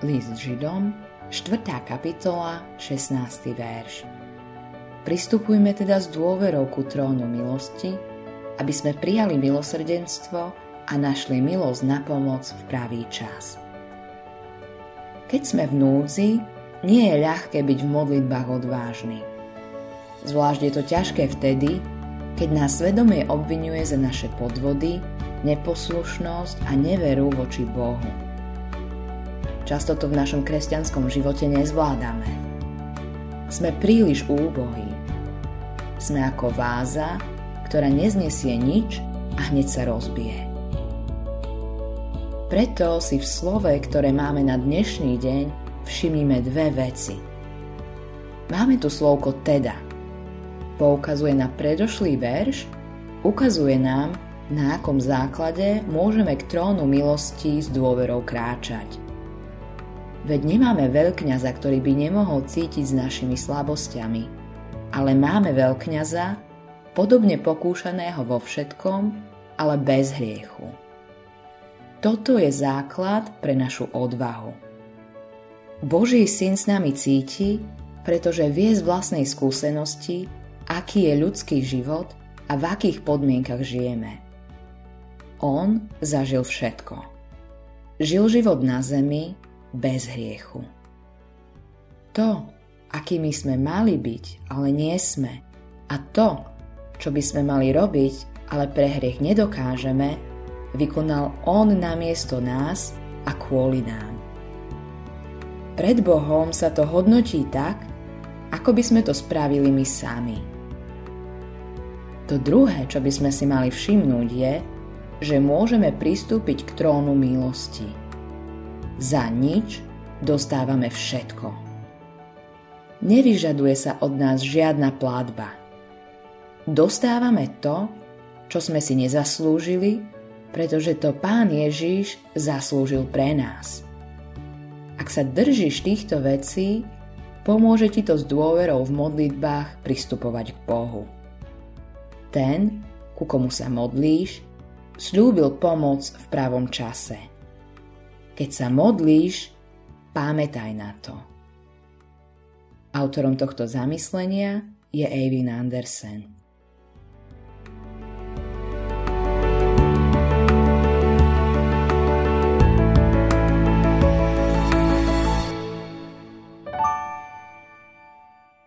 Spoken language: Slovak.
List Židom, 4. kapitola, 16. verš. Pristupujme teda s dôverou ku trónu milosti, aby sme prijali milosrdenstvo a našli milosť na pomoc v pravý čas. Keď sme v núdzi, nie je ľahké byť v modlitbách odvážny. Zvlášť je to ťažké vtedy, keď nás svedomie obvinuje za naše podvody, neposlušnosť a neveru voči Bohu. Často to v našom kresťanskom živote nezvládame. Sme príliš úbohí. Sme ako váza, ktorá neznesie nič a hneď sa rozbije. Preto si v slove, ktoré máme na dnešný deň, všimnime dve veci. Máme tu slovko teda. Poukazuje na predošlý verš, ukazuje nám, na akom základe môžeme k trónu milosti s dôverou kráčať. Veď nemáme veľkňaza, ktorý by nemohol cítiť s našimi slabosťami, ale máme veľkňaza, podobne pokúšaného vo všetkom, ale bez hriechu. Toto je základ pre našu odvahu. Boží syn s nami cíti, pretože vie z vlastnej skúsenosti, aký je ľudský život a v akých podmienkach žijeme. On zažil všetko. Žil život na zemi, bez hriechu. To, akými sme mali byť, ale nie sme, a to, čo by sme mali robiť, ale pre hriech nedokážeme, vykonal On namiesto nás a kvôli nám. Pred Bohom sa to hodnotí tak, ako by sme to spravili my sami. To druhé, čo by sme si mali všimnúť, je, že môžeme pristúpiť k trónu milosti – za nič dostávame všetko. Nevyžaduje sa od nás žiadna plátba. Dostávame to, čo sme si nezaslúžili, pretože to Pán Ježiš zaslúžil pre nás. Ak sa držíš týchto vecí, pomôže ti to s dôverou v modlitbách pristupovať k Bohu. Ten, ku komu sa modlíš, slúbil pomoc v pravom čase. Keď sa modlíš, pamätaj na to. Autorom tohto zamyslenia je Eivin Andersen.